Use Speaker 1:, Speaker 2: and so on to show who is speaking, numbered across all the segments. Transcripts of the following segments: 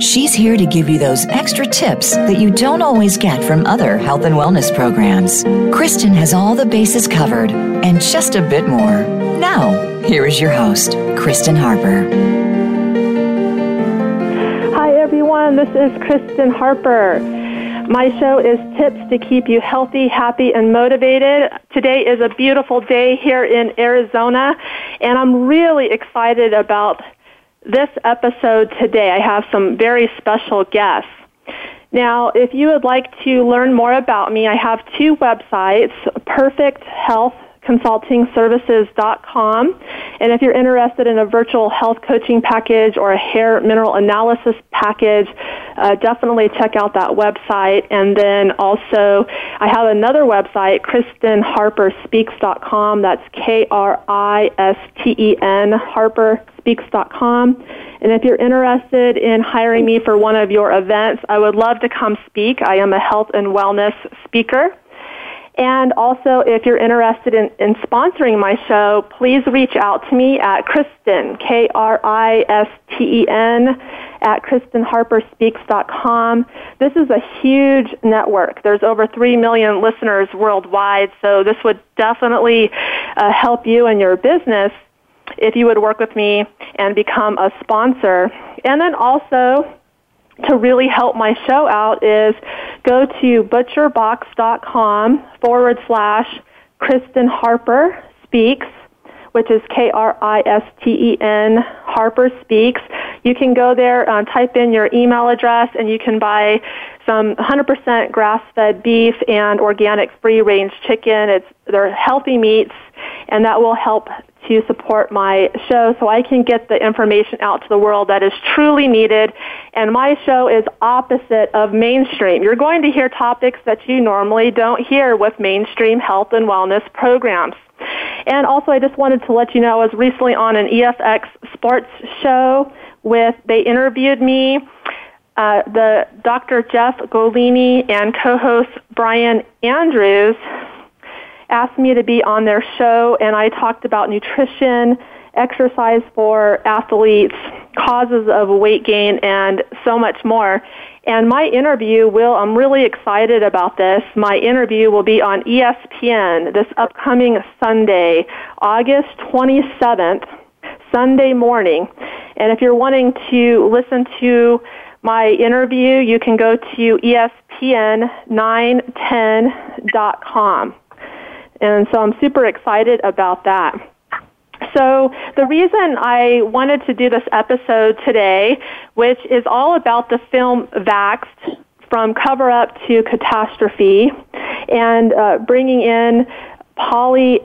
Speaker 1: She's here to give you those extra tips that you don't always get from other health and wellness programs. Kristen has all the bases covered and just a bit more. Now, here is your host, Kristen Harper.
Speaker 2: Hi, everyone. This is Kristen Harper. My show is Tips to Keep You Healthy, Happy, and Motivated. Today is a beautiful day here in Arizona, and I'm really excited about this episode today, I have some very special guests. Now, if you would like to learn more about me, I have two websites, perfecthealthconsultingservices.com, And if you're interested in a virtual health coaching package or a hair mineral analysis package, uh, definitely check out that website. And then also, I have another website, KristenHarperSpeaks.com. That's K-R-I-S-T-E-N, HarperSpeaks.com. And if you're interested in hiring me for one of your events, I would love to come speak. I am a health and wellness speaker. And also, if you're interested in, in sponsoring my show, please reach out to me at Kristen, K-R-I-S-T-E-N, at KristenHarperSpeaks.com. This is a huge network. There's over 3 million listeners worldwide, so this would definitely uh, help you and your business if you would work with me and become a sponsor. And then also, to really help my show out is go to butcherbox.com forward slash Kristen Harper Speaks, which is K R I S T E N Harper Speaks. You can go there, uh, type in your email address, and you can buy some 100% grass-fed beef and organic free-range chicken. It's they're healthy meats, and that will help to support my show so I can get the information out to the world that is truly needed. And my show is opposite of mainstream. You're going to hear topics that you normally don't hear with mainstream health and wellness programs. And also, I just wanted to let you know I was recently on an EFX sports show with, they interviewed me, uh, the Dr. Jeff Golini and co-host Brian Andrews asked me to be on their show, and I talked about nutrition, exercise for athletes, causes of weight gain, and so much more. And my interview will, I'm really excited about this. My interview will be on ESPN this upcoming Sunday, August 27th, Sunday morning. And if you're wanting to listen to my interview, you can go to ESPN910.com. And so I'm super excited about that. So the reason I wanted to do this episode today, which is all about the film Vaxxed from cover up to catastrophe, and uh, bringing in Polly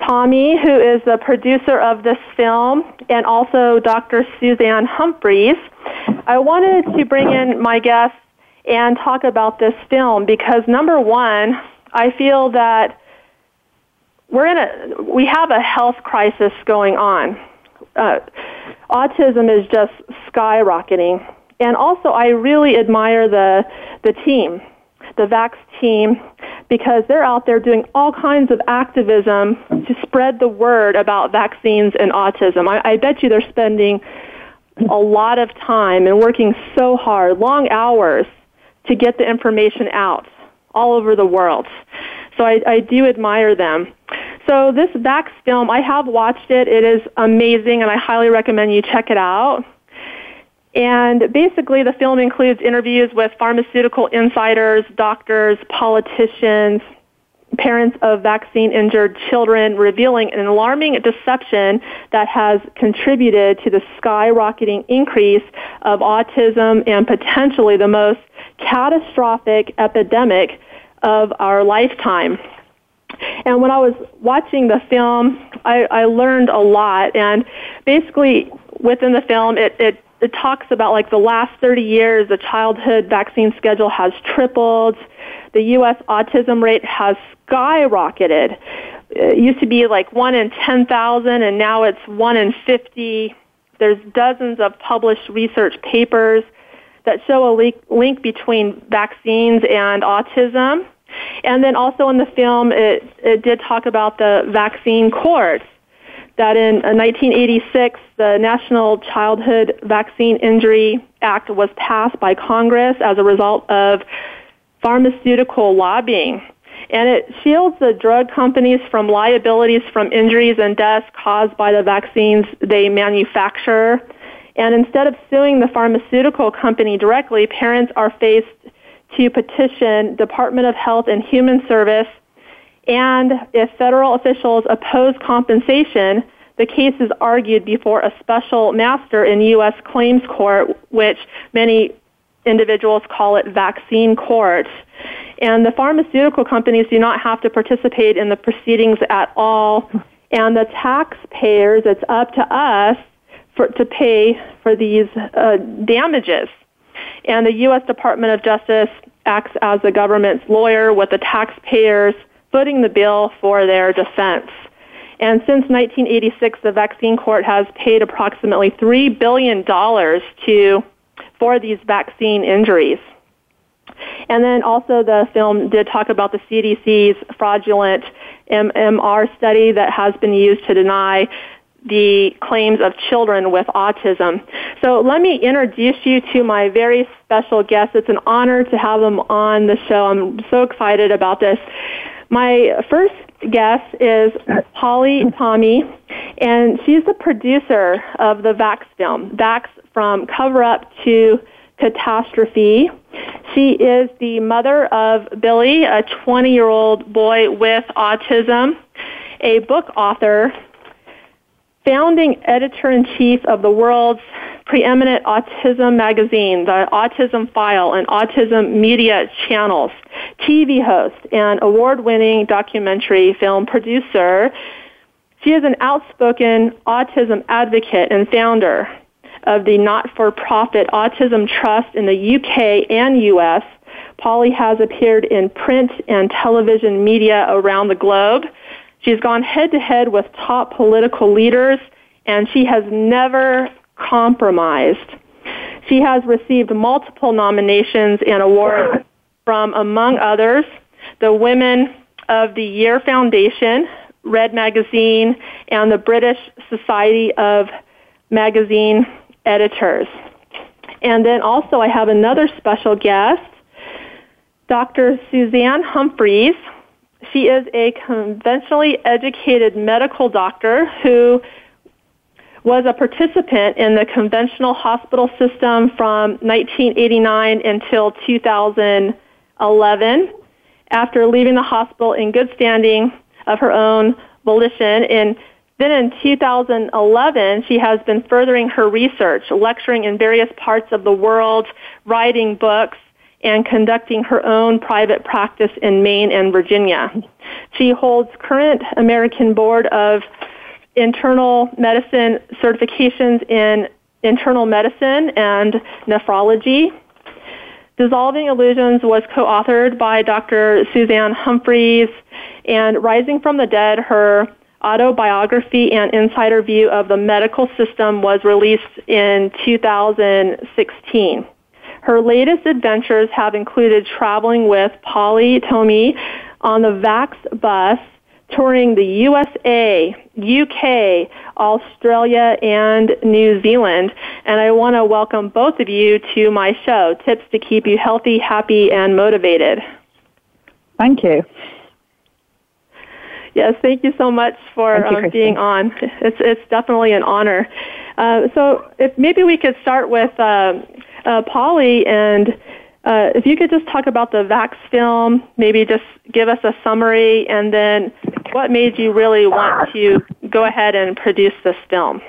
Speaker 2: Tommey, who is the producer of this film, and also Dr. Suzanne Humphries. I wanted to bring in my guests and talk about this film because number one, I feel that we're in a we have a health crisis going on. Uh, autism is just skyrocketing, and also I really admire the the team, the Vax team, because they're out there doing all kinds of activism to spread the word about vaccines and autism. I, I bet you they're spending a lot of time and working so hard, long hours, to get the information out all over the world. So I, I do admire them. So this Vax film, I have watched it. It is amazing, and I highly recommend you check it out. And basically, the film includes interviews with pharmaceutical insiders, doctors, politicians, parents of vaccine injured children, revealing an alarming deception that has contributed to the skyrocketing increase of autism and potentially the most catastrophic epidemic of our lifetime. And when I was watching the film, I, I learned a lot. And basically, within the film, it, it it talks about like the last 30 years, the childhood vaccine schedule has tripled. The U.S. autism rate has skyrocketed. It used to be like 1 in 10,000 and now it's 1 in 50. There's dozens of published research papers that show a link, link between vaccines and autism. And then also in the film, it, it did talk about the vaccine courts that in 1986, uh, the National Childhood Vaccine Injury Act was passed by Congress as a result of pharmaceutical lobbying. And it shields the drug companies from liabilities from injuries and deaths caused by the vaccines they manufacture. And instead of suing the pharmaceutical company directly, parents are faced to petition Department of Health and Human Service and if federal officials oppose compensation, the case is argued before a special master in U.S. Claims Court, which many individuals call it vaccine court. And the pharmaceutical companies do not have to participate in the proceedings at all. And the taxpayers, it's up to us for, to pay for these uh, damages. And the U.S. Department of Justice acts as the government's lawyer with the taxpayers footing the bill for their defense. And since 1986, the vaccine court has paid approximately $3 billion to, for these vaccine injuries. And then also the film did talk about the CDC's fraudulent MMR study that has been used to deny the claims of children with autism. So let me introduce you to my very special guest. It's an honor to have them on the show. I'm so excited about this. My first guest is Polly Tommey, and she's the producer of the Vax film, Vax from Cover Up to Catastrophe. She is the mother of Billy, a 20 year old boy with autism, a book author, founding editor in chief of the world's preeminent autism magazine, the Autism File, and autism media channels, TV host, and award winning documentary film producer. She is an outspoken autism advocate and founder of the not for profit Autism Trust in the UK and US. Polly has appeared in print and television media around the globe. She's gone head to head with top political leaders, and she has never compromised. She has received multiple nominations and awards from, among others, the Women of the Year Foundation, Red Magazine, and the British Society of Magazine Editors. And then also I have another special guest, Dr. Suzanne Humphries. She is a conventionally educated medical doctor who was a participant in the conventional hospital system from 1989 until 2011. After leaving the hospital in good standing of her own volition, and then in 2011, she has been furthering her research, lecturing in various parts of the world, writing books, and conducting her own private practice in Maine and Virginia. She holds current American Board of internal medicine certifications in internal medicine and nephrology. Dissolving Illusions was co-authored by Dr. Suzanne Humphries, and Rising from the Dead, her autobiography and insider view of the medical system was released in 2016. Her latest adventures have included traveling with Polly Tommey on the Vax bus touring the USA, UK, Australia, and New Zealand. And I want to welcome both of you to my show, Tips to Keep You Healthy, Happy, and Motivated.
Speaker 3: Thank you.
Speaker 2: Yes, thank you so much for
Speaker 3: you,
Speaker 2: um, being on. It's, it's definitely an honor. Uh, so if maybe we could start with uh, uh, Polly and uh, if you could just talk about the Vax film, maybe just give us a summary, and then what made you really want to go ahead and produce this film?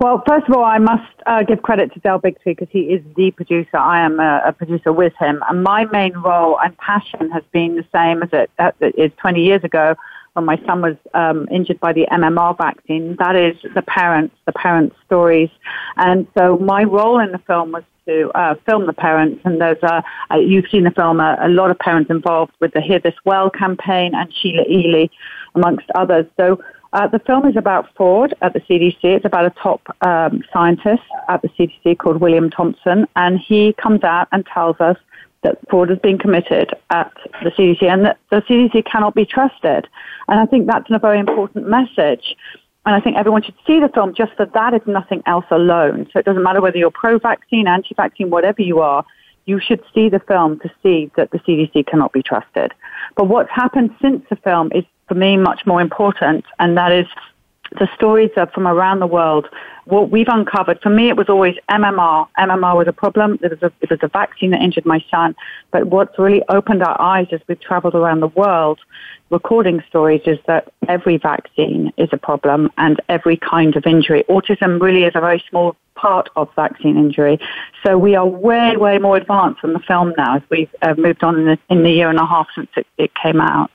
Speaker 3: Well, first of all, I must uh, give credit to Del Bigtree because he is the producer. I am a, a, producer with him, and my main role and passion has been the same as it, uh, it is 20 years ago when my son was um, injured by the MMR vaccine. That is the parents, the parents' stories. And so my role in the film was to uh, film the parents. And there's a, uh, you've seen the film, a, a, lot of parents involved with the Hear This Well campaign and Sheila Ealey, amongst others. So uh, the film is about fraud at the CDC. It's about a top um, scientist at the CDC called William Thompson, and he comes out and tells us that fraud has been committed at the CDC and that the CDC cannot be trusted. And I think that's a very important message. And I think everyone should see the film just for that, if nothing else alone. So it doesn't matter whether you're pro-vaccine, anti-vaccine, whatever you are, you should see the film to see that the CDC cannot be trusted. But what's happened since the film is, for me, much more important, and that is the stories are from around the world. What we've uncovered, for me, it was always MMR. MMR was a problem. It was a, it was a vaccine that injured my son. But what's really opened our eyes as we've traveled around the world recording stories is that every vaccine is a problem and every kind of injury. Autism really is a very small part of vaccine injury. So we are way, way more advanced than the film now as we've uh, moved on in the, in the year and a half since it, it came out.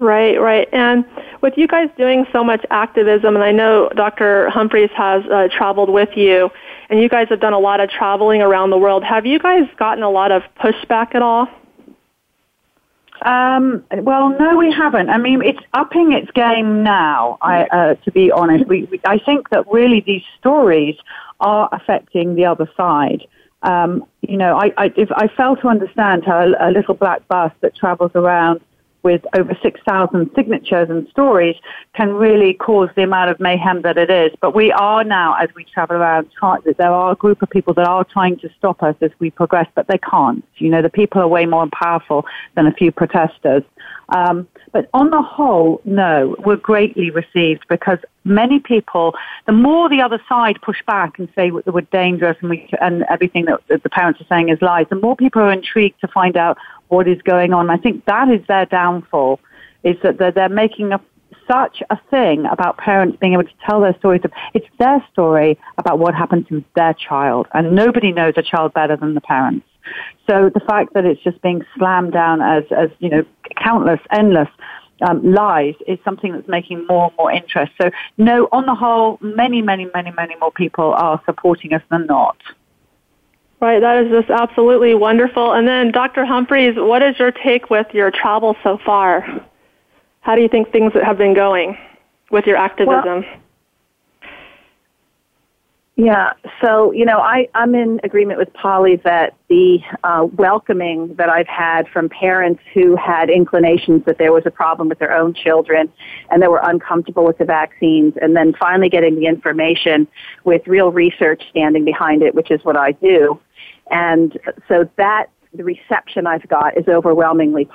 Speaker 2: Right, right. And with you guys doing so much activism, and I know Dr. Humphries has uh, traveled with you, and you guys have done a lot of traveling around the world. Have you guys gotten a lot of pushback at all?
Speaker 3: Um, well, no, we haven't. I mean, it's upping its game now. I, uh, to be honest, we, we, I think that really these stories are affecting the other side. Um, you know, I, I, if I fail to understand how a, a little black bus that travels around with over 6,000 signatures and stories can really cause the amount of mayhem that it is. But we are now, as we travel around, trying, there are a group of people that are trying to stop us as we progress, but they can't. You know, the people are way more powerful than a few protesters. Um, but on the whole, no, we're greatly received because many people, the more the other side push back and say that we're dangerous and, we, and everything that the parents are saying is lies, the more people are intrigued to find out what is going on. I think that is their downfall, is that they're, they're making a, such a thing about parents being able to tell their stories. Of, it's their story about what happened to their child, and nobody knows a child better than the parents. So the fact that it's just being slammed down as, as you know, countless, endless um, lies is something that's making more and more interest. So no, on the whole, many, many, many, many more people are supporting us than not.
Speaker 2: Right, that is just absolutely wonderful. And then, Dr. Humphries, what is your take with your travel so far? How do you think things have been going with your activism?
Speaker 4: Well, yeah, so, you know, I, I'm in agreement with Polly that the uh, welcoming that I've had from parents who had inclinations that there was a problem with their own children and that were uncomfortable with the vaccines, and then finally getting the information with real research standing behind it, which is what I do, and so that the reception I've got is overwhelmingly.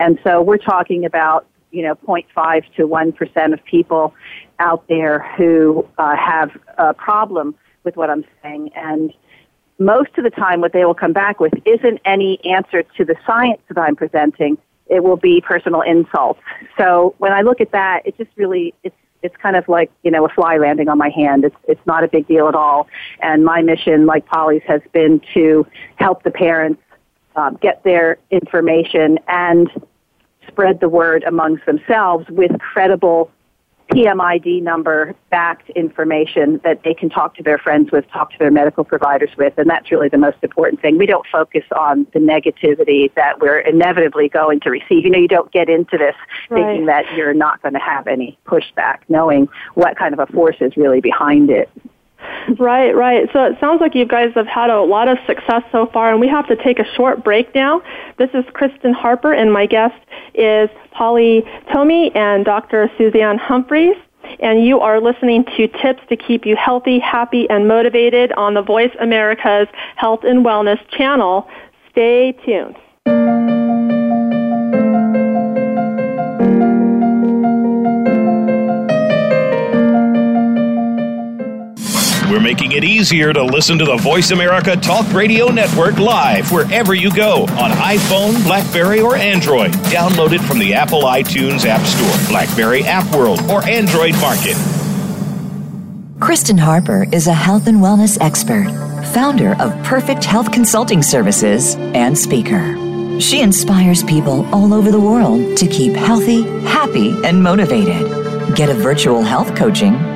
Speaker 4: And so we're talking about you know 0.5 to 1 percent of people out there who uh, have a problem with what I'm saying, and most of the time, what they will come back with isn't any answer to the science that I'm presenting. It will be personal insults. So when I look at that, it just really it's it's kind of like you know a fly landing on my hand. It's it's not a big deal at all. And my mission, like Polly's, has been to help the parents um, get their information and spread the word amongst themselves with credible PMID number backed information that they can talk to their friends with, talk to their medical providers with, and that's really the most important thing. We don't focus on the negativity that we're inevitably going to receive. You know, you don't get into this right. thinking that you're not going to have any pushback, knowing what kind of a force is really behind it.
Speaker 2: Right, right. So it sounds like you guys have had a lot of success so far, and we have to take a short break now. This is Kristen Harper, and my guest is Polly Tommey and Dr. Suzanne Humphries. And you are listening to Tips to Keep You Healthy, Happy, and Motivated on the Voice America's Health and Wellness channel. Stay tuned.
Speaker 5: We're making it easier to listen to the Voice America Talk Radio Network live wherever you go on iPhone, Blackberry, or Android. Download it from the Apple iTunes App Store, Blackberry App World, or Android Market.
Speaker 1: Kristen Harper is a health and wellness expert, founder of Perfect Health Consulting Services, and speaker. She inspires people all over the world to keep healthy, happy, and motivated. Get a virtual health coaching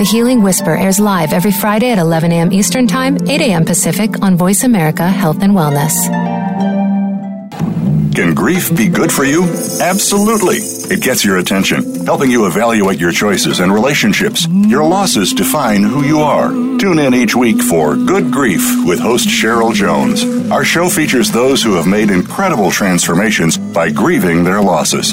Speaker 6: The Healing Whisper airs live every Friday at 11 a.m. Eastern Time, 8 a.m. Pacific on Voice America Health and Wellness.
Speaker 7: Can grief be good for you? Absolutely. It gets your attention, helping you evaluate your choices and relationships. Your losses define who you are. Tune in each week for Good Grief with host Cheryl Jones. Our show features those who have made incredible transformations by grieving their losses.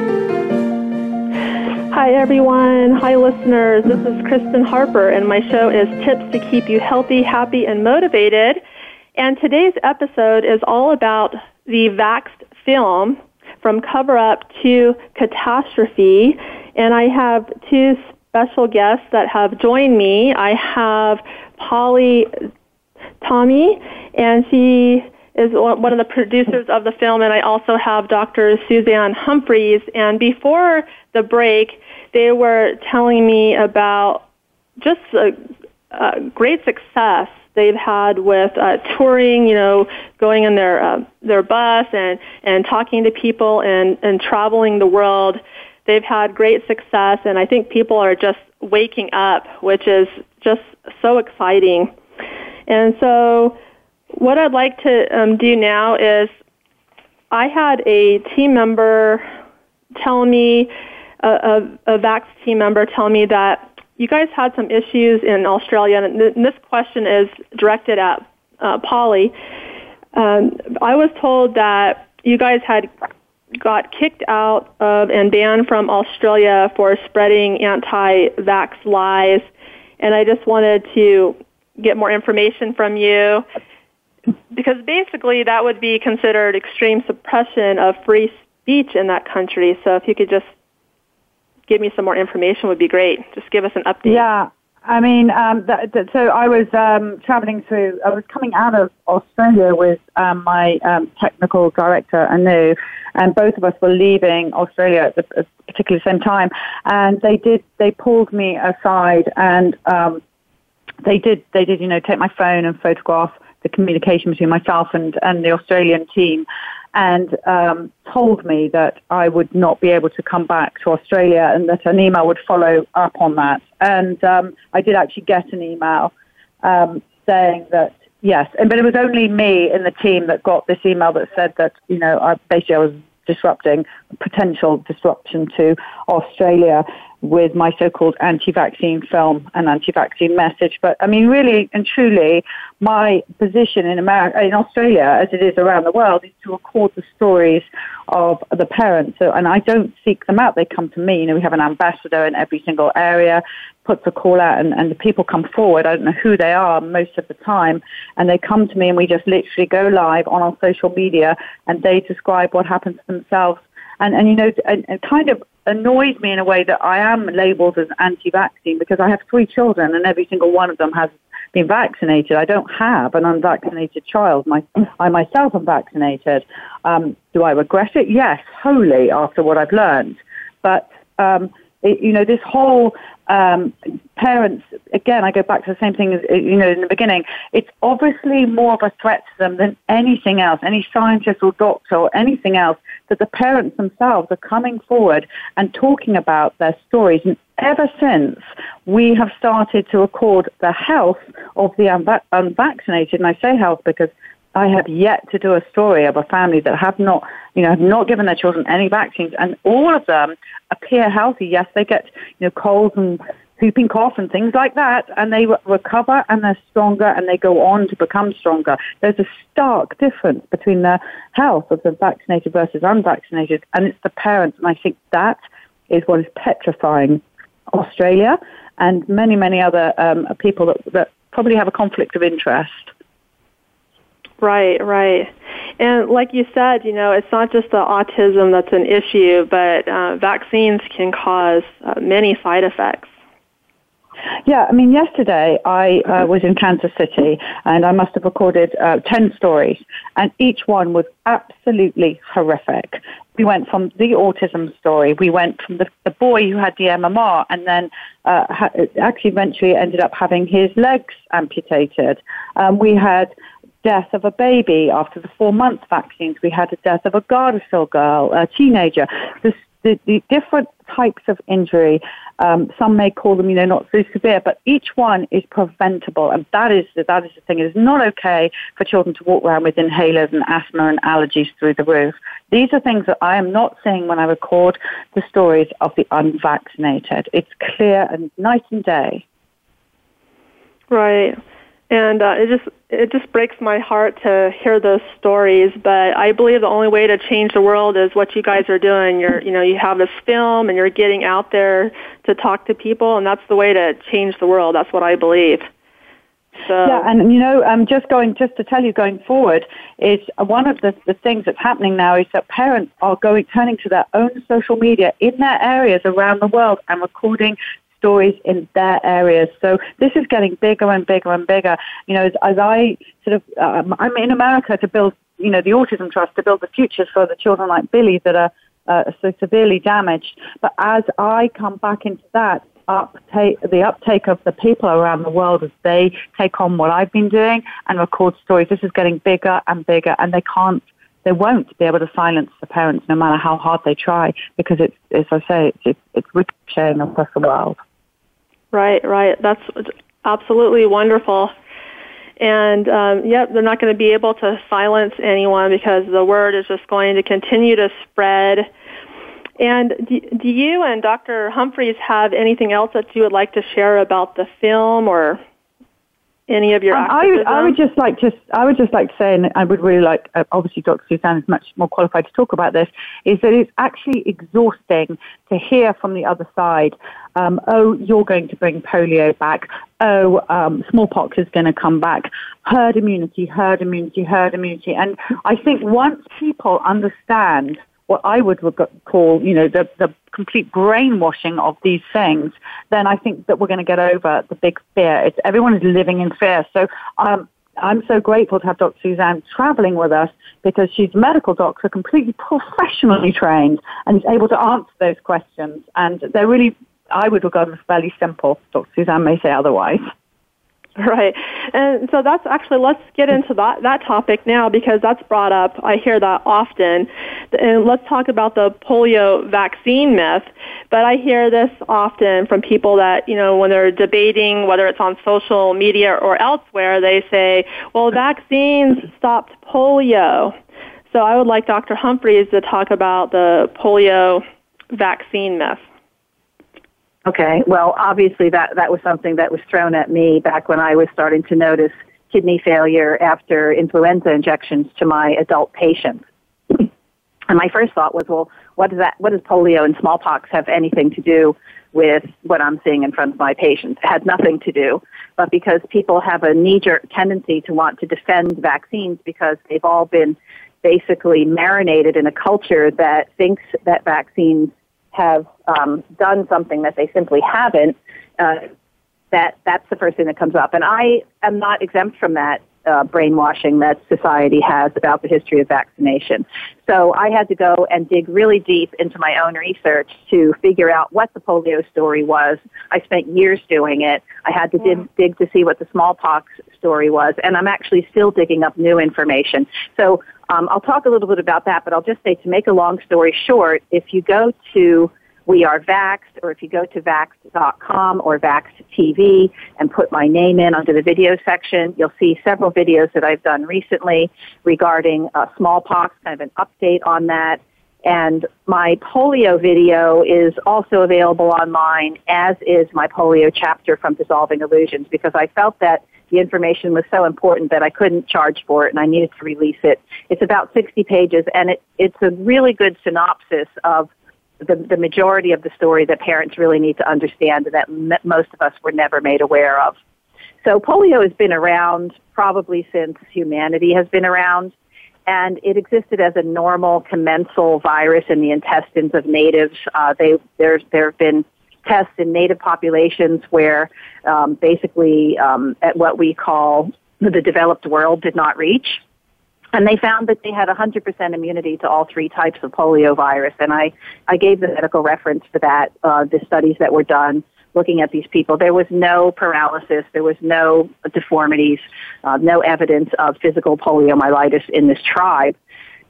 Speaker 2: Hi, everyone. Hi, listeners. This is Kristen Harper, and my show is Tips to Keep You Healthy, Happy, and Motivated. And today's episode is all about the Vaxxed film from cover up to catastrophe. And I have two special guests that have joined me. I have Polly Tommey, and she is one of the producers of the film, and I also have Dr. Suzanne Humphries. And before the break, they were telling me about just a, a great success they've had with uh, touring, you know, going in their uh, their bus and and talking to people and and traveling the world. They've had great success, and I think people are just waking up, which is just so exciting. And so, what I'd like to um, do now is, I had a team member tell me a, a, a VAX team member tell me that you guys had some issues in Australia, and this question is directed at uh, Polly. Um, I was told that you guys had got kicked out of and banned from Australia for spreading anti-vax lies, and I just wanted to get more information from you because basically that would be considered extreme suppression of free speech in that country. So if you could just give me some more information would be great. Just give us an update.
Speaker 3: Yeah. I mean, um, that, that, so I was um, traveling through, I was coming out of Australia with um, my um, technical director, Anu, and both of us were leaving Australia at the at particular same time. And they did, they pulled me aside and um, they did, they did, you know, take my phone and photograph the communication between myself and, and the Australian team and um, told me that I would not be able to come back to Australia and that an email would follow up on that. And um, I did actually get an email um, saying that yes, and but it was only me in the team that got this email that said that you know I, basically I was disrupting, potential disruption to Australia with my so-called anti-vaccine film and anti-vaccine message. But I mean, really and truly, my position in America, in Australia, as it is around the world, is to record the stories of the parents. So, and I don't seek them out; they come to me. You know, we have an ambassador in every single area, puts a call out, and, and the people come forward. I don't know who they are most of the time, and they come to me, and we just literally go live on our social media, and they describe what happens to themselves and and you know, and kind of annoys me in a way that I am labelled as anti-vaccine because I have three children and every single one of them has been vaccinated. I don't have an unvaccinated child. My, I myself am vaccinated. Um, do I regret it? Yes, wholly after what I've learned. But um, it, you know, this whole um, parents, again, I go back to the same thing as, you know, in the beginning. It's obviously more of a threat to them than anything else, any scientist or doctor or anything else, that the parents themselves are coming forward and talking about their stories. And ever since we have started to record the health of the unva- unvaccinated, and I say health because I have yet to do a story of a family that have not, you know, have not given their children any vaccines, and all of them appear healthy. Yes, they get, you know, colds and whooping cough and things like that, and they re- recover and they're stronger and they go on to become stronger. There's a stark difference between the health of the vaccinated versus unvaccinated, and it's the parents, and I think that is what is petrifying Australia and many, many other um, people that, that probably have a conflict of interest.
Speaker 2: Right, right. And like you said, you know, it's not just the autism that's an issue, but uh, vaccines can cause uh, many side effects.
Speaker 3: Yeah, I mean, yesterday I uh, was in Kansas City and I must have recorded uh, 10 stories, and each one was absolutely horrific. We went from the autism story, we went from the, the boy who had the MMR, and then uh, ha- actually eventually ended up having his legs amputated. Um, we had death of a baby after the four month vaccines. We had a death of a Gardasil girl, a teenager. The, the, the different types of injury, um, some may call them, you know, not so severe, but each one is preventable, and that is that is the thing. It is not okay for children to walk around with inhalers and asthma and allergies through the roof. These are things that I am not seeing when I record the stories of the unvaccinated. It's clear and night and day.
Speaker 2: Right and uh, it just it just breaks my heart to hear those stories. But I believe the only way to change the world is what you guys are doing. You're you know you have this film and you're getting out there to talk to people, and that's the way to change the world. That's what I believe. So.
Speaker 3: Yeah, and you know, um, just going, just to tell you, going forward, is one of the, the things that's happening now is that parents are going, turning to their own social media in their areas around the world and recording stories in their areas. So this is getting bigger and bigger and bigger. You know, as, as I sort of, um, I'm in America to build, you know, the Autism Trust to build the futures for the children like Billy that are uh, so severely damaged. But as I come back into that, uptake, the uptake of the people around the world as they take on what I've been doing and record stories, this is getting bigger and bigger, and they can't they won't be able to silence the parents no matter how hard they try because it's, as I say, it's, it's ricocheting across the world.
Speaker 2: Right, right. That's absolutely wonderful. And um, yep, they're not going to be able to silence anyone because the word is just going to continue to spread. And do, do you and Dr. Humphries have anything else that you would like to share about the film or any of your um,
Speaker 3: I would, I would just like to I would just like to say, and I would really like uh, obviously Dr. Suzanne is much more qualified to talk about this, is that it's actually exhausting to hear from the other side. Um, oh, you're going to bring polio back. Oh, um, smallpox is going to come back. Herd immunity, herd immunity, herd immunity. And I think once people understand what I would call, you know, the, the complete brainwashing of these things, then I think that we're going to get over the big fear. It's, everyone is living in fear. So um, I'm so grateful to have Dr. Suzanne traveling with us because she's a medical doctor, completely professionally trained, and is able to answer those questions. And they're really, I would regard them as fairly simple. Dr. Suzanne may say otherwise.
Speaker 2: Right. And so that's actually, let's get into that, that topic now because that's brought up. I hear that often. And let's talk about the polio vaccine myth. But I hear this often from people that, you know, when they're debating, whether it's on social media or elsewhere, they say, well, vaccines stopped polio. So I would like Dr. Humphries to talk about the polio vaccine myth.
Speaker 4: Okay. Well, obviously that that was something that was thrown at me back when I was starting to notice kidney failure after influenza injections to my adult patients. And my first thought was, well, what does that what does polio and smallpox have anything to do with what I'm seeing in front of my patients? It had nothing to do, but because people have a knee-jerk tendency to want to defend vaccines because they've all been basically marinated in a culture that thinks that vaccines have um, done something that they simply haven't, uh, that that's the first thing that comes up. And I am not exempt from that uh, brainwashing that society has about the history of vaccination. So I had to go and dig really deep into my own research to figure out what the polio story was. I spent years doing it. I had to dig, dig to see what the smallpox story was, and I'm actually still digging up new information. So um, I'll talk a little bit about that, but I'll just say to make a long story short, if you go to We Are Vaxxed, or if you go to vaxxed.com or Vaxxed TV and put my name in under the video section, you'll see several videos that I've done recently regarding uh, smallpox, kind of an update on that. And my polio video is also available online, as is my polio chapter from Dissolving Illusions, because I felt that the information was so important that I couldn't charge for it and I needed to release it. It's about 60 pages and it, it's a really good synopsis of the, the majority of the story that parents really need to understand and that m- most of us were never made aware of. So polio has been around probably since humanity has been around and it existed as a normal commensal virus in the intestines of natives. Uh, they, there's, there have been tests in native populations where um, basically um, at what we call the developed world did not reach. And they found that they had 100% immunity to all three types of polio virus. And I, I gave the medical reference for that, uh, the studies that were done looking at these people. There was no paralysis, there was no deformities, uh, no evidence of physical poliomyelitis in this tribe.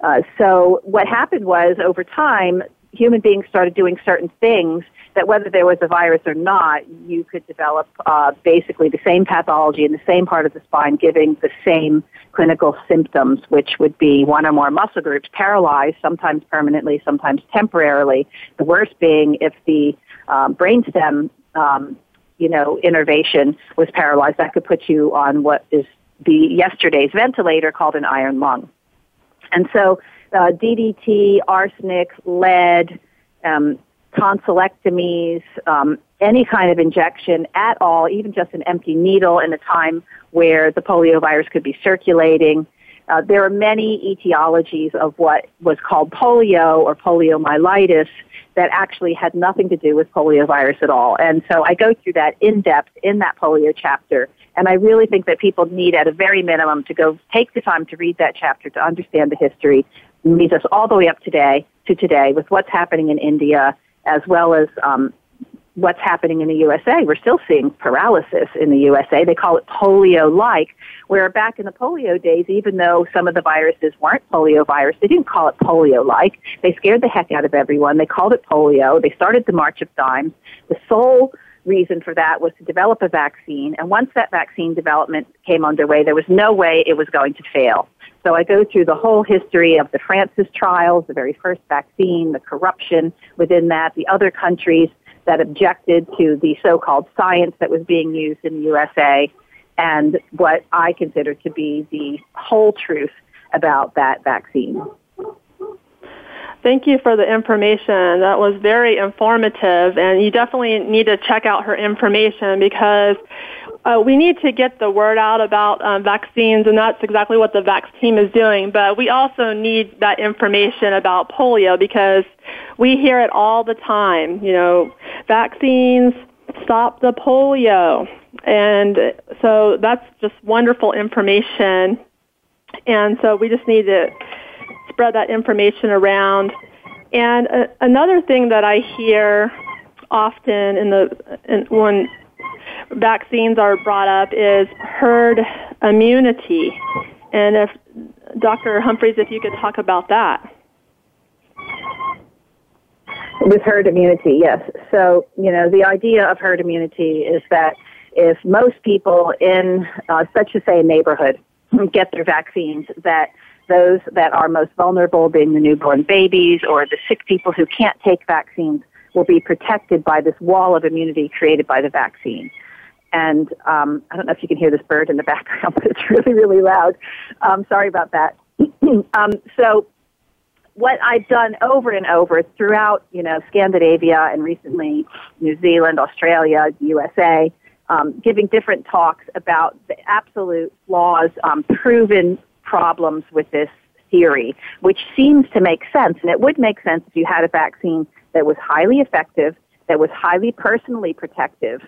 Speaker 4: Uh, so what happened was over time, human beings started doing certain things that whether there was a virus or not, you could develop uh, basically the same pathology in the same part of the spine, giving the same clinical symptoms, which would be one or more muscle groups paralyzed, sometimes permanently, sometimes temporarily. The worst being if the um, brainstem, um, you know, innervation was paralyzed, that could put you on what is the yesterday's ventilator called an iron lung. And so uh, DDT, arsenic, lead, um, tonsillectomies, um, any kind of injection at all, even just an empty needle in a time where the polio virus could be circulating. Uh, there are many etiologies of what was called polio or poliomyelitis that actually had nothing to do with poliovirus at all. And so I go through that in depth in that polio chapter. And I really think that people need, at a very minimum, to go take the time to read that chapter to understand the history. It leads us all the way up today to today with what's happening in India as well as um, what's happening in the USA. We're still seeing paralysis in the USA. They call it polio-like, where back in the polio days, even though some of the viruses weren't polio virus, they didn't call it polio-like. They scared the heck out of everyone. They called it polio. They started the March of Dimes. The sole reason for that was to develop a vaccine. And once that vaccine development came underway, there was no way it was going to fail. So I go through the whole history of the Francis trials, the very first vaccine, the corruption within that, the other countries that objected to the so-called science that was being used in the USA, and what I consider to be the whole truth about that vaccine.
Speaker 2: Thank you for the information. That was very informative, and you definitely need to check out her information because uh, we need to get the word out about um, vaccines, and that's exactly what the Vax team is doing. But we also need that information about polio because we hear it all the time. You know, vaccines stop the polio, and so that's just wonderful information. And so we just need to spread that information around. And uh, another thing that I hear often in the in, when vaccines are brought up is herd immunity. And if Dr. Humphries, if you could talk about that.
Speaker 4: With herd immunity, yes. So, you know, the idea of herd immunity is that if most people in, uh, such as say a neighborhood, get their vaccines, that those that are most vulnerable, being the newborn babies or the sick people who can't take vaccines, will be protected by this wall of immunity created by the vaccine. And um, I don't know if you can hear this bird in the background, but it's really, really loud. Um, sorry about that. um, so what I've done over and over throughout, you know, Scandinavia and recently New Zealand, Australia, USA, um, giving different talks about the absolute flaws, um, proven problems with this theory, which seems to make sense. And it would make sense if you had a vaccine that was highly effective, that was highly personally protective,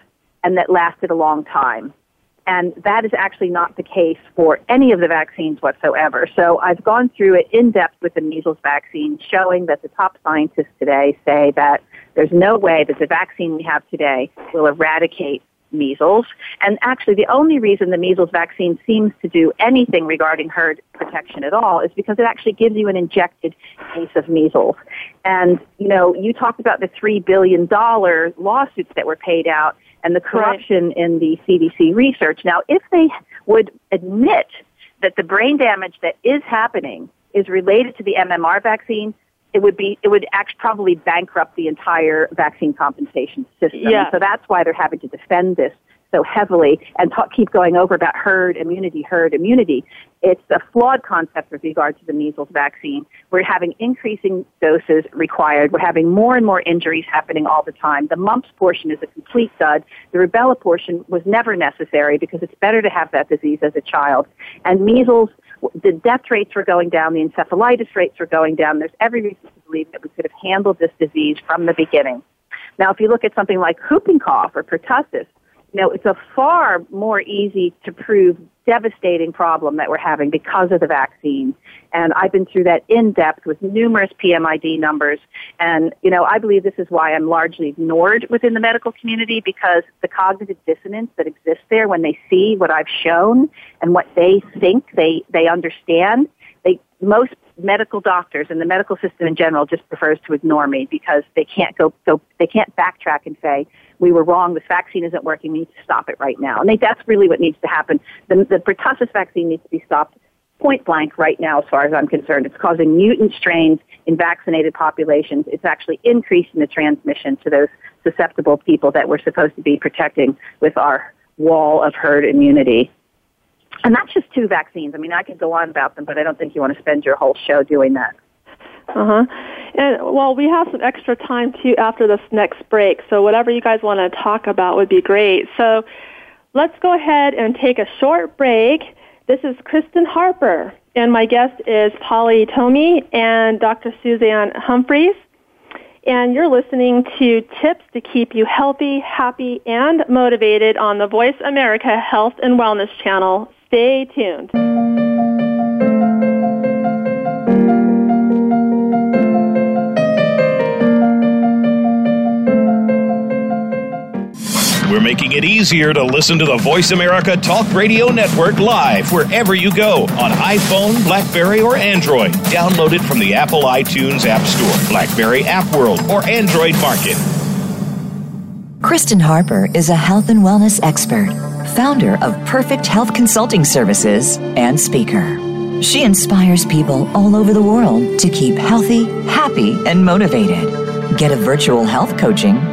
Speaker 4: and that lasted a long time. And that is actually not the case for any of the vaccines whatsoever. So I've gone through it in depth with the measles vaccine, showing that the top scientists today say that there's no way that the vaccine we have today will eradicate measles. And actually, the only reason the measles vaccine seems to do anything regarding herd protection at all is because it actually gives you an injected case of measles. And, you know, you talked about the $3 billion lawsuits that were paid out and the corruption right. in the CDC research. Now, if they would admit that the brain damage that is happening is related to the MMR vaccine, it would be it would actually probably bankrupt the entire vaccine compensation system. Yeah. So that's why they're having to defend this so heavily and talk, keep going over about herd immunity, herd immunity. It's a flawed concept with regard to the measles vaccine. We're having increasing doses required. We're having more and more injuries happening all the time. The mumps portion is a complete dud. The rubella portion was never necessary because it's better to have that disease as a child. And measles the death rates were going down, the encephalitis rates were going down. There's every reason to believe that we could have handled this disease from the beginning. Now, if you look at something like whooping cough or pertussis, you know, it's a far more easy to prove devastating problem that we're having because of the vaccine. And I've been through that in depth with numerous PMID numbers. And, you know, I believe this is why I'm largely ignored within the medical community because the cognitive dissonance that exists there when they see what I've shown and what they think they, they understand, they, most medical doctors and the medical system in general just prefers to ignore me because they can't go, go they can't backtrack and say, we were wrong, this vaccine isn't working, we need to stop it right now. And that's really what needs to happen. The, the pertussis vaccine needs to be stopped point blank right now as far as I'm concerned. It's causing mutant strains in vaccinated populations. It's actually increasing the transmission to those susceptible people that we're supposed to be protecting with our wall of herd immunity. And that's just two vaccines. I mean, I could go on about them, but I don't think you want to spend your whole show doing that.
Speaker 2: Uh huh. And well, we have some extra time too after this next break. So whatever you guys want to talk about would be great. So let's go ahead and take a short break. This is Kristen Harper, and my guest is Polly Tommey and Dr. Suzanne Humphries. And you're listening to Tips to Keep You Healthy, Happy, and Motivated on the Voice America Health and Wellness channel. Stay tuned.
Speaker 5: We're making it easier to listen to the Voice America Talk Radio Network live wherever you go on iPhone, Blackberry, or Android. Download it from the Apple iTunes App Store, Blackberry App World, or Android Market.
Speaker 1: Kristen Harper is a health and wellness expert, founder of Perfect Health Consulting Services, and speaker. She inspires people all over the world to keep healthy, happy, and motivated. Get a virtual health coaching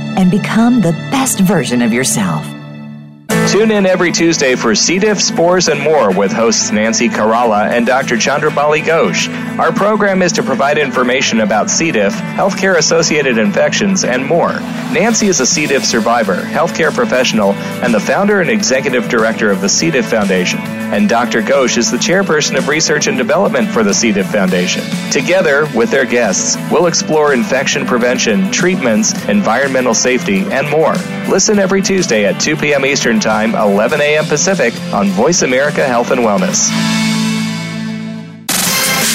Speaker 1: and become the best version of yourself.
Speaker 8: Tune in every Tuesday for C. diff, spores, and more with hosts Nancy Caralla and Dr. Chandrabali Ghosh. Our program is to provide information about C. diff, healthcare associated infections, and more. Nancy is a C. diff survivor, healthcare professional, and the founder and executive director of the C. diff Foundation. And Dr. Ghosh is the chairperson of research and development for the C. diff Foundation. Together, with their guests, we'll explore infection prevention, treatments, environmental safety, and more. Listen every Tuesday at 2 p.m. Eastern Time time, 11 a.m. Pacific, on Voice America Health and Wellness.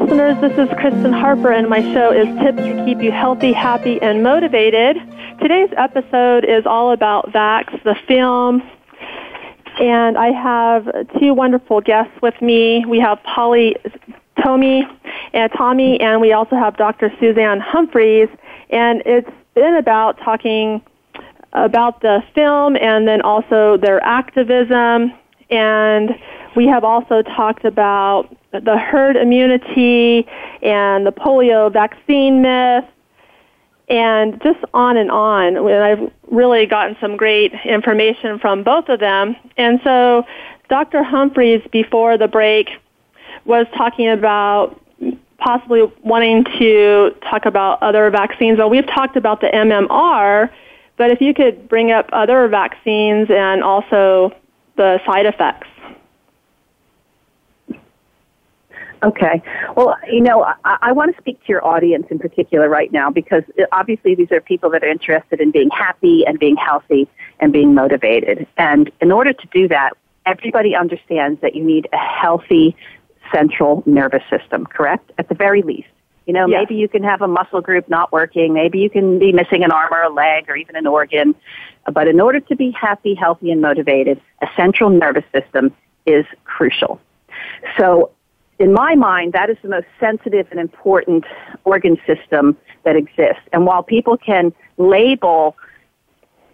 Speaker 2: Listeners. This is Kristen Harper, and my show is Tips to Keep You Healthy, Happy, and Motivated. Today's episode is all about VAX, the film, and I have two wonderful guests with me. We have Polly Tommey and Tommey, and we also have Dr. Suzanne Humphries, and it's been about talking about the film and then also their activism, and we have also talked about the herd immunity and the polio vaccine myth and just on and on. And I've really gotten some great information from both of them. And so Dr. Humphries, before the break, was talking about possibly wanting to talk about other vaccines. Well, we've talked about the MMR, but if you could bring up other vaccines and also the side effects.
Speaker 4: Okay. Well, you know, I, I want to speak to your audience in particular right now because uh, obviously these are people that are interested in being happy and being healthy and being motivated. And in order to do that, everybody understands that you need a healthy central nervous system, correct? At the very least. You know,
Speaker 2: Yes.
Speaker 4: maybe you can have a muscle group not working. Maybe you can be missing an arm or a leg or even an organ. But in order to be happy, healthy, and motivated, a central nervous system is crucial. So, in my mind, that is the most sensitive and important organ system that exists. And while people can label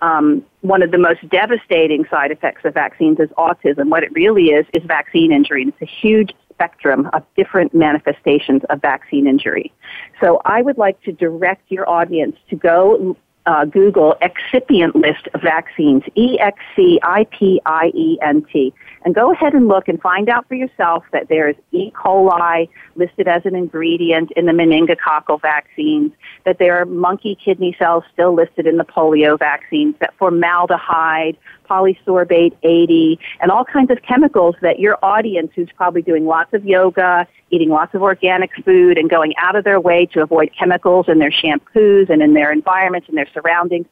Speaker 4: um, one of the most devastating side effects of vaccines as autism, what it really is is vaccine injury. And it's a huge spectrum of different manifestations of vaccine injury. So I would like to direct your audience to go uh, Google excipient list of vaccines, E X C I P I E N T, and go ahead and look and find out for yourself that there's E. coli listed as an ingredient in the meningococcal vaccines, that there are monkey kidney cells still listed in the polio vaccines, that formaldehyde, polysorbate 80, and all kinds of chemicals that your audience, who's probably doing lots of yoga, eating lots of organic food, and going out of their way to avoid chemicals in their shampoos and in their environments and their surroundings,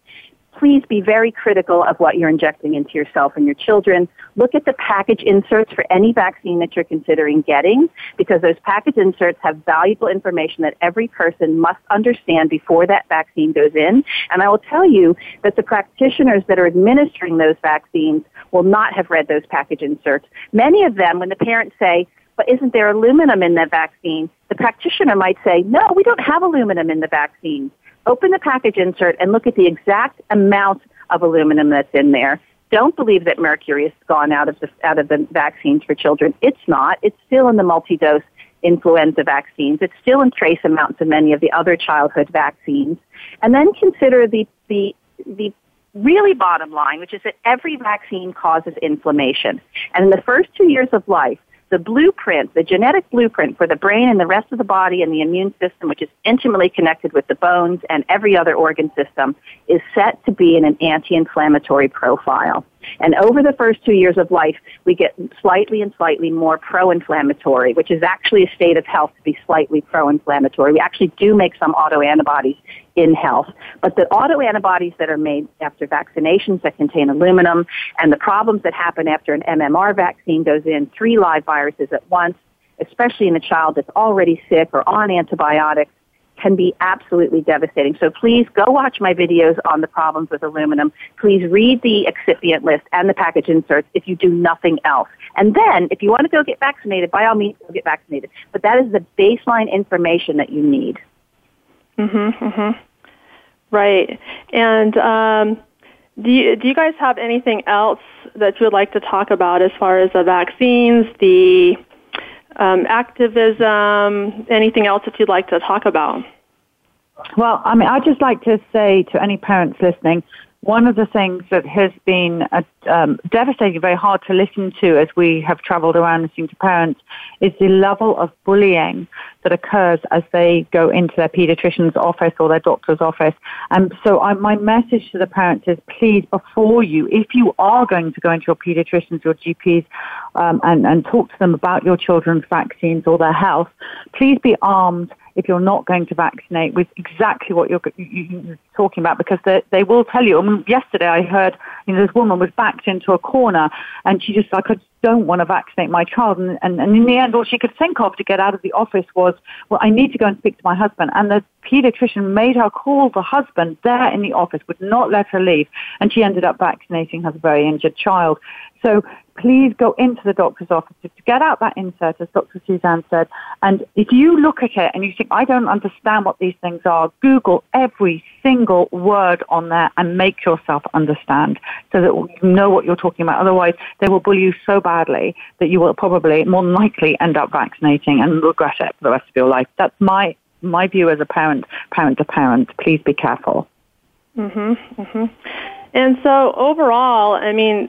Speaker 4: please be very critical of what you're injecting into yourself and your children. Look at the package inserts for any vaccine that you're considering getting because those package inserts have valuable information that every person must understand before that vaccine goes in. And I will tell you that the practitioners that are administering those vaccines will not have read those package inserts. Many of them, when the parents say, but isn't there aluminum in the vaccine? The practitioner might say, no, we don't have aluminum in the vaccine open the package insert and look at the exact amount of aluminum that's in there. Don't believe that mercury has gone out of the out of the vaccines for children. It's not. It's still in the multi-dose influenza vaccines. It's still in trace amounts in many of the other childhood vaccines. And then consider the the the really bottom line, which is that every vaccine causes inflammation. And in the first two years of life, the blueprint, the genetic blueprint for the brain and the rest of the body and the immune system, which is intimately connected with the bones and every other organ system, is set to be in an anti-inflammatory profile. And over the first two years of life, we get slightly and slightly more pro-inflammatory, which is actually a state of health to be slightly pro-inflammatory. We actually do make some autoantibodies in health, but the autoantibodies that are made after vaccinations that contain aluminum and the problems that happen after an MMR vaccine goes in, three live viruses at once, especially in a child that's already sick or on antibiotics, can be absolutely devastating. So please go watch my videos on the problems with aluminum. Please read the excipient list and the package inserts if you do nothing else. And then, if you want to go get vaccinated, by all means, go get vaccinated. But that is the baseline information that you need.
Speaker 2: Mhm. Mhm. Right. And um, do you, do you guys have anything else that you would like to talk about as far as the vaccines, the um, activism, anything else that you'd like to talk about?
Speaker 3: Well, I mean, I'd just like to say to any parents listening, one of the things that has been uh, um, devastating, very hard to listen to as we have traveled around listening to parents, is the level of bullying that occurs as they go into their pediatrician's office or their doctor's office. And so I, my message to the parents is please, before you, if you are going to go into your pediatricians, your GPs, um, and, and talk to them about your children's vaccines or their health, please be armed if you're not going to vaccinate with exactly what you're, you're talking about because they, they will tell you. I mean, yesterday I heard, you know, this woman was backed into a corner and she just I don't want to vaccinate my child. And, and, and in the end, all she could think of to get out of the office was, well, I need to go and speak to my husband. And the pediatrician made her call the husband there in the office, would not let her leave. And she ended up vaccinating her very injured child. So please go into the doctor's office to get out that insert, as Dr. Suzanne said. And if you look at it and you think, I don't understand what these things are, Google every single word on there and make yourself understand so that you know what you're talking about. Otherwise, they will bully you so badly that you will probably, more than likely, end up vaccinating and regret it for the rest of your life. That's my, my view as a parent, parent to parent. Please be careful.
Speaker 2: Mm-hmm. Mm-hmm. And so overall, I mean,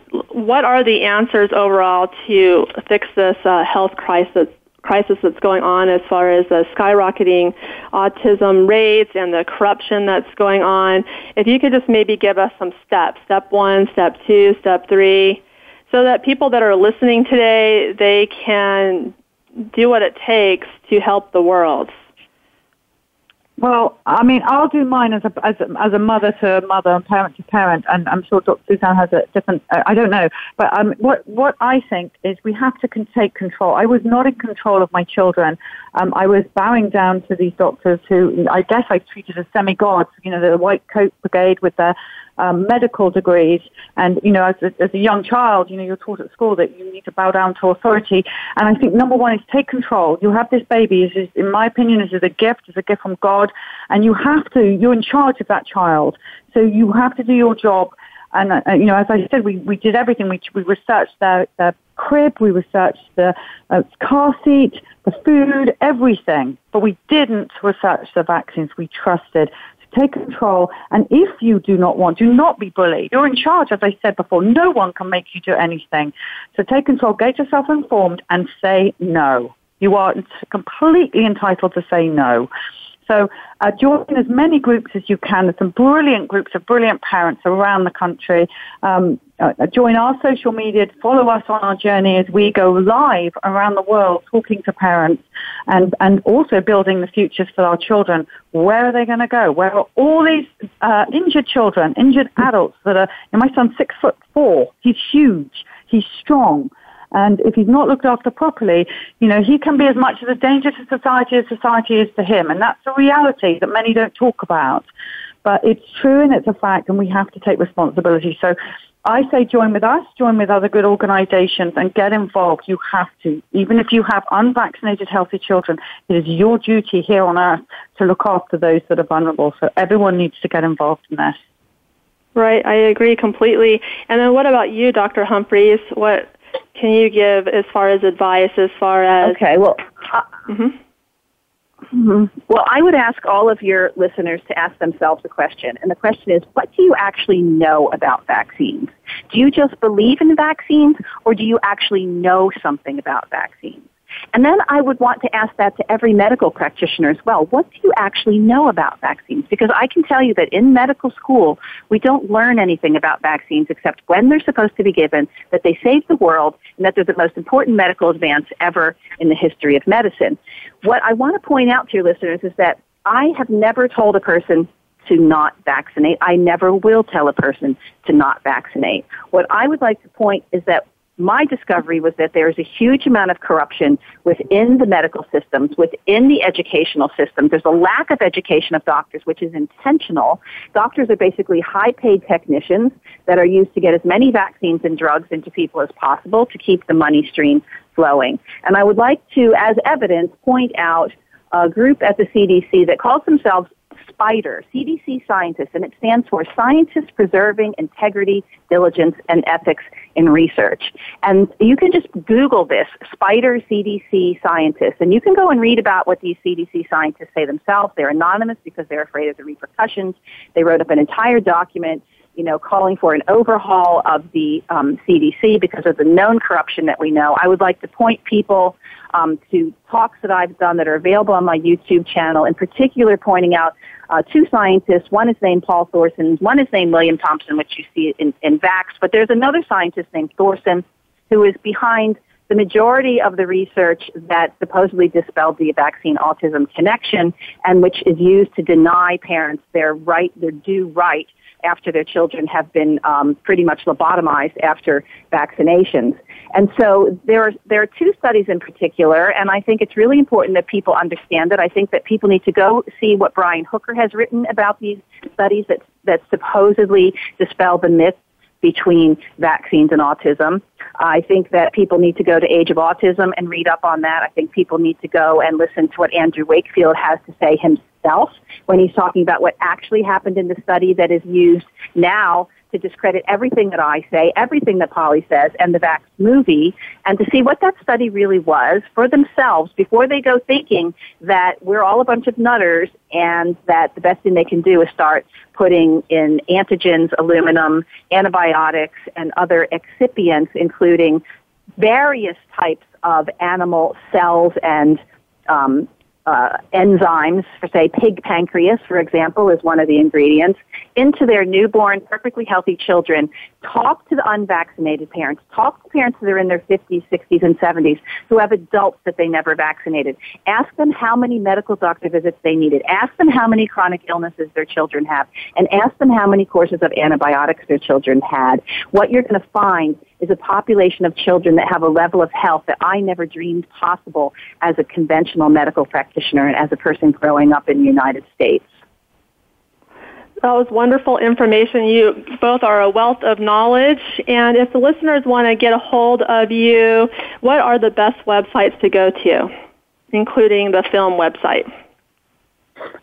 Speaker 2: what are the answers overall to fix this uh, health crisis crisis that's going on as far as the skyrocketing autism rates and the corruption that's going on. If you could just maybe give us some steps, step one, step two, step three, so that people that are listening today, they can do what it takes to help the world.
Speaker 3: Well, I mean, I'll do mine as a as a, as a mother to mother and parent to parent, and I'm sure Dr. Suzanne has a different. Uh, I don't know, but um, what what I think is we have to con- take control. I was not in control of my children. Um, I was bowing down to these doctors who I guess I treated as semi gods. You know, the white coat brigade with their um, medical degrees. And, you know, as a, as a young child, you know, you're taught at school that you need to bow down to authority. And I think number one is take control. You have this baby, this is, in my opinion, this is a gift, it's a gift from God. And you have to, you're in charge of that child. So you have to do your job. And, uh, you know, as I said, we, we did everything. We, we researched their, their crib, we researched the uh, car seat, the food, everything. But we didn't research the vaccines. We trusted take control. And if you do not want, do not be bullied. You're in charge, as I said before. No one can make you do anything. So take control, get yourself informed, and say no. You are completely entitled to say no. So uh, join as many groups as you can. There's some brilliant groups of brilliant parents around the country. Um, uh, join our social media, follow us on our journey as we go live around the world talking to parents and, and also building the futures for our children. Where are they going to go? Where are all these uh, injured children, injured adults that are, you know, my son's six foot four. He's huge. He's strong. And if he's not looked after properly, you know, he can be as much of a danger to society as society is to him. And that's a reality that many don't talk about. But it's true and it's a fact and we have to take responsibility. So I say join with us, join with other good organizations and get involved. You have to. Even if you have unvaccinated healthy children, it is your duty here on earth to look after those that are vulnerable. So everyone needs to get involved in this.
Speaker 2: Right, I agree completely. And then what about you, Dr. Humphries? What can you give as far as advice as far as
Speaker 4: okay well uh, mm-hmm. Mm-hmm. Well, I would ask all of your listeners to ask themselves a question. And the question is, what do you actually know about vaccines? Do you just believe in vaccines or do you actually know something about vaccines? And then I would want to ask that to every medical practitioner as well. What do you actually know about vaccines? Because I can tell you that in medical school, we don't learn anything about vaccines except when they're supposed to be given, that they save the world, and that they're the most important medical advance ever in the history of medicine. What I want to point out to your listeners is that I have never told a person to not vaccinate. I never will tell a person to not vaccinate. What I would like to point is that my discovery was that there's a huge amount of corruption within the medical systems, within the educational system. There's a lack of education of doctors, which is intentional. Doctors are basically high paid technicians that are used to get as many vaccines and drugs into people as possible to keep the money stream flowing. And I would like to, as evidence, point out a group at the CDC that calls themselves SPIDER, CDC scientists, and it stands for Scientists Preserving Integrity, Diligence, and Ethics in Research. And you can just Google this, SPIDER CDC scientists, and you can go and read about what these CDC scientists say themselves. They're anonymous because they're afraid of the repercussions. They wrote up an entire document you know, calling for an overhaul of the um, CDC because of the known corruption that we know. I would like to point people um, to talks that I've done that are available on my YouTube channel, in particular pointing out uh, two scientists. One is named Paul Thorsen, one is named William Thompson, which you see in, in Vax, but there's another scientist named Thorsen who is behind the majority of the research that supposedly dispelled the vaccine autism connection and which is used to deny parents their right, their due right after their children have been um, pretty much lobotomized after vaccinations. And so there are, there are two studies in particular, and I think it's really important that people understand it. I think that people need to go see what Brian Hooker has written about these studies that, that supposedly dispel the myths between vaccines and autism. I think that people need to go to Age of Autism and read up on that. I think people need to go and listen to what Andrew Wakefield has to say himself when he's talking about what actually happened in the study that is used now to discredit everything that I say, everything that Polly says, and the Vax movie, and to see what that study really was for themselves before they go thinking that we're all a bunch of nutters and that the best thing they can do is start putting in antigens, aluminum, antibiotics, and other excipients, including various types of animal cells and um, uh, enzymes, for say pig pancreas, for example, is one of the ingredients, into their newborn, perfectly healthy children. Talk to the unvaccinated parents. Talk to parents that are in their 50s, 60s, and 70s who have adults that they never vaccinated. Ask them how many medical doctor visits they needed. Ask them how many chronic illnesses their children have. And ask them how many courses of antibiotics their children had. What you're going to find is a population of children that have a level of health that I never dreamed possible as a conventional medical practitioner and as a person growing up in the United States.
Speaker 2: That was wonderful information. You both are a wealth of knowledge. And if the listeners want to get a hold of you, what are the best websites to go to, including the film website?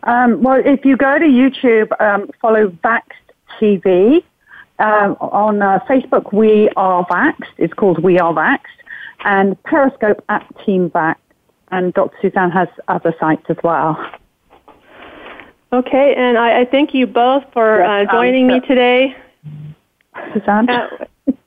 Speaker 3: Um, well, if you go to YouTube, um, follow Vaxxed TV, um, on uh, Facebook, we are Vaxxed. It's called We Are Vaxxed. And Periscope at Team Vax. And Dr. Suzanne has other sites as well.
Speaker 2: Okay, and I, I thank you both for uh, um, joining um, me today.
Speaker 3: Suzanne?
Speaker 2: Uh,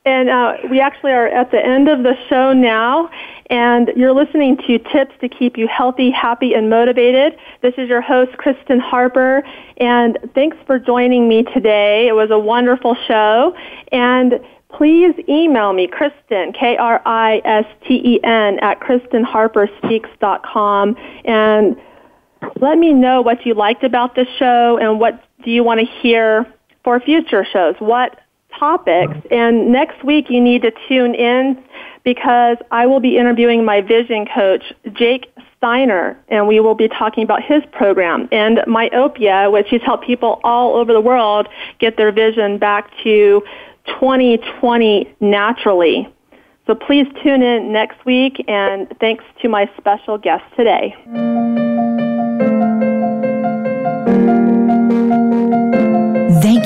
Speaker 2: and uh, we actually are at the end of the show now, and you're listening to Tips to Keep You Healthy, Happy, and Motivated. This is your host, Kristen Harper, and thanks for joining me today. It was a wonderful show, and please email me, Kristen, K-R-I-S-T-E-N, at KristenHarperSpeaks.com, and let me know what you liked about this show and what do you want to hear for future shows. What topics. And next week you need to tune in because I will be interviewing my vision coach, Jake Steiner, and we will be talking about his program and myopia, which he's helped people all over the world get their vision back to 2020 naturally. So please tune in next week and thanks to my special guest today.